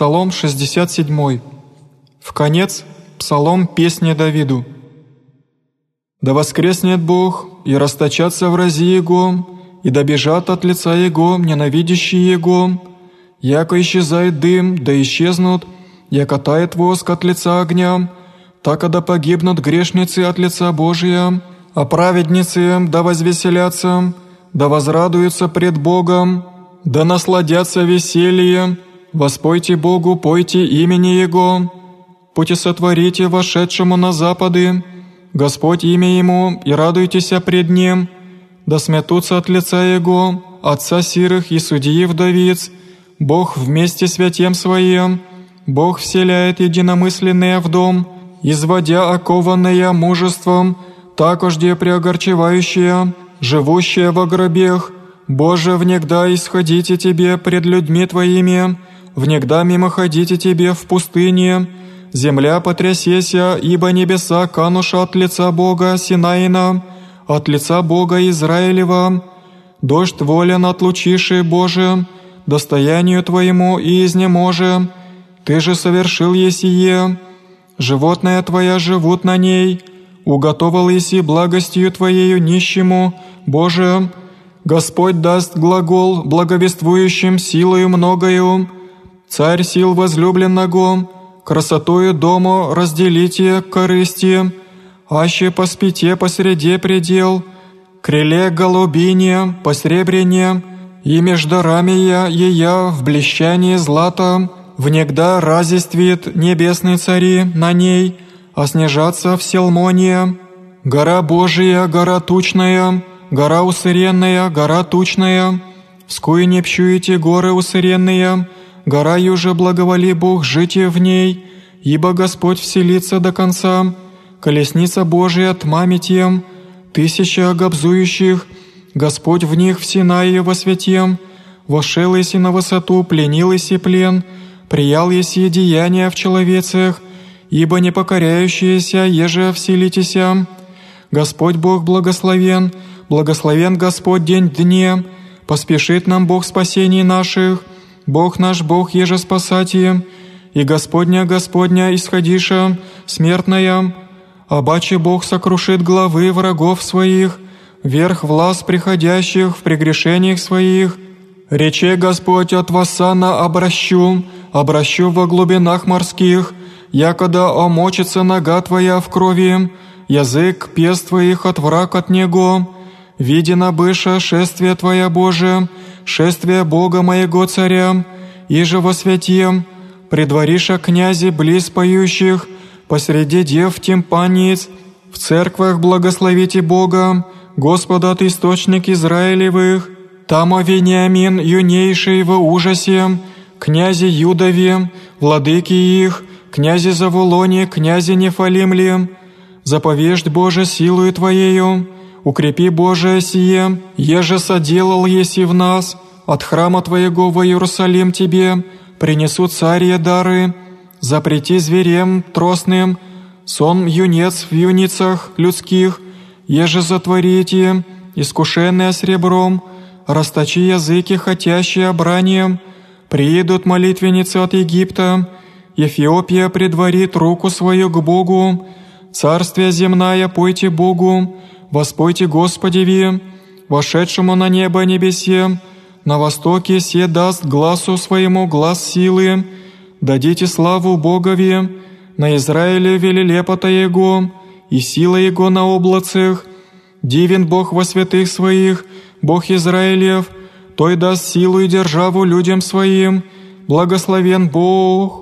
Псалом 67. В конец Псалом песни Давиду. «Да воскреснет Бог, и расточатся врази Его, и добежат от лица Его ненавидящие Его, яко исчезает дым, да исчезнут, яко тает воск от лица огня, так да погибнут грешницы от лица Божия, а праведницы да возвеселятся, да возрадуются пред Богом, да насладятся весельем, Воспойте Богу, пойте имени Его, пути сотворите вошедшему на запады, Господь имя Ему, и радуйтесь пред Ним, да сметутся от лица Его, Отца сирых и судьи вдовиц, Бог вместе святем Своим, Бог вселяет единомысленные в дом, изводя окованные мужеством, такожде преогорчевающие, живущие во гробех, Боже, внегда исходите Тебе пред людьми Твоими, внегда мимо ходите тебе в пустыне, земля потрясеся, ибо небеса кануша от лица Бога Синаина, от лица Бога Израилева, дождь волен отлучиши, Боже, достоянию Твоему и изнеможе, Ты же совершил есие, животное Твоя живут на ней, уготовал еси благостью Твоею нищему, Боже, Господь даст глагол благовествующим силою многою, Царь сил возлюбленного, красотою дому разделите корысти, аще поспите посреди предел, крыле голубине, посребрене, и между рами я, ея в блещании злата, внегда разествит небесный цари на ней, а снижаться в Селмоне. Гора Божия, гора тучная, гора усыренная, гора тучная, вскуй не пщуете горы усыренные, гора юже благоволи Бог житие в ней, ибо Господь вселится до конца, колесница Божия тьмами тем, тысяча гобзующих, Господь в них в Синае во святем, вошел еси на высоту, пленил еси плен, приял еси деяния в человецах, ибо не покоряющиеся, еже вселитеся. Господь Бог благословен, благословен Господь день дне, поспешит нам Бог спасений наших, Бог наш Бог еже спасатие, и Господня Господня исходиша, смертная, обаче Бог сокрушит главы врагов своих, верх власт приходящих в прегрешениях своих. Рече Господь от Вассана обращу, обращу во глубинах морских, якода омочится нога твоя в крови, язык пест твоих от враг от него, видено быша шествие Твоя Божие, шествие Бога моего Царя, и же во святем, предвориша князи близ поющих, посреди дев тимпаниц, в церквах благословите Бога, Господа от источник Израилевых, там Вениамин юнейший в ужасе, князи Юдове, владыки их, князи Завулоне, князи Нефалимле, заповежд Боже силою Твоею, укрепи Божие сие, еже соделал еси в нас, от храма Твоего во Иерусалим Тебе принесу царья дары, запрети зверем тростным, сон юнец в юницах людских, еже затворите, искушенные сребром, расточи языки, хотящие обранием, приедут молитвенницы от Египта, Эфиопия предварит руку свою к Богу, царствие земное пойте Богу, воспойте Господеви, вошедшему на небо небесе, на востоке се даст глазу своему глаз силы, дадите славу Богове, на Израиле вели лепота Его, и сила Его на облацах, дивен Бог во святых Своих, Бог Израилев, Той даст силу и державу людям Своим, благословен Бог».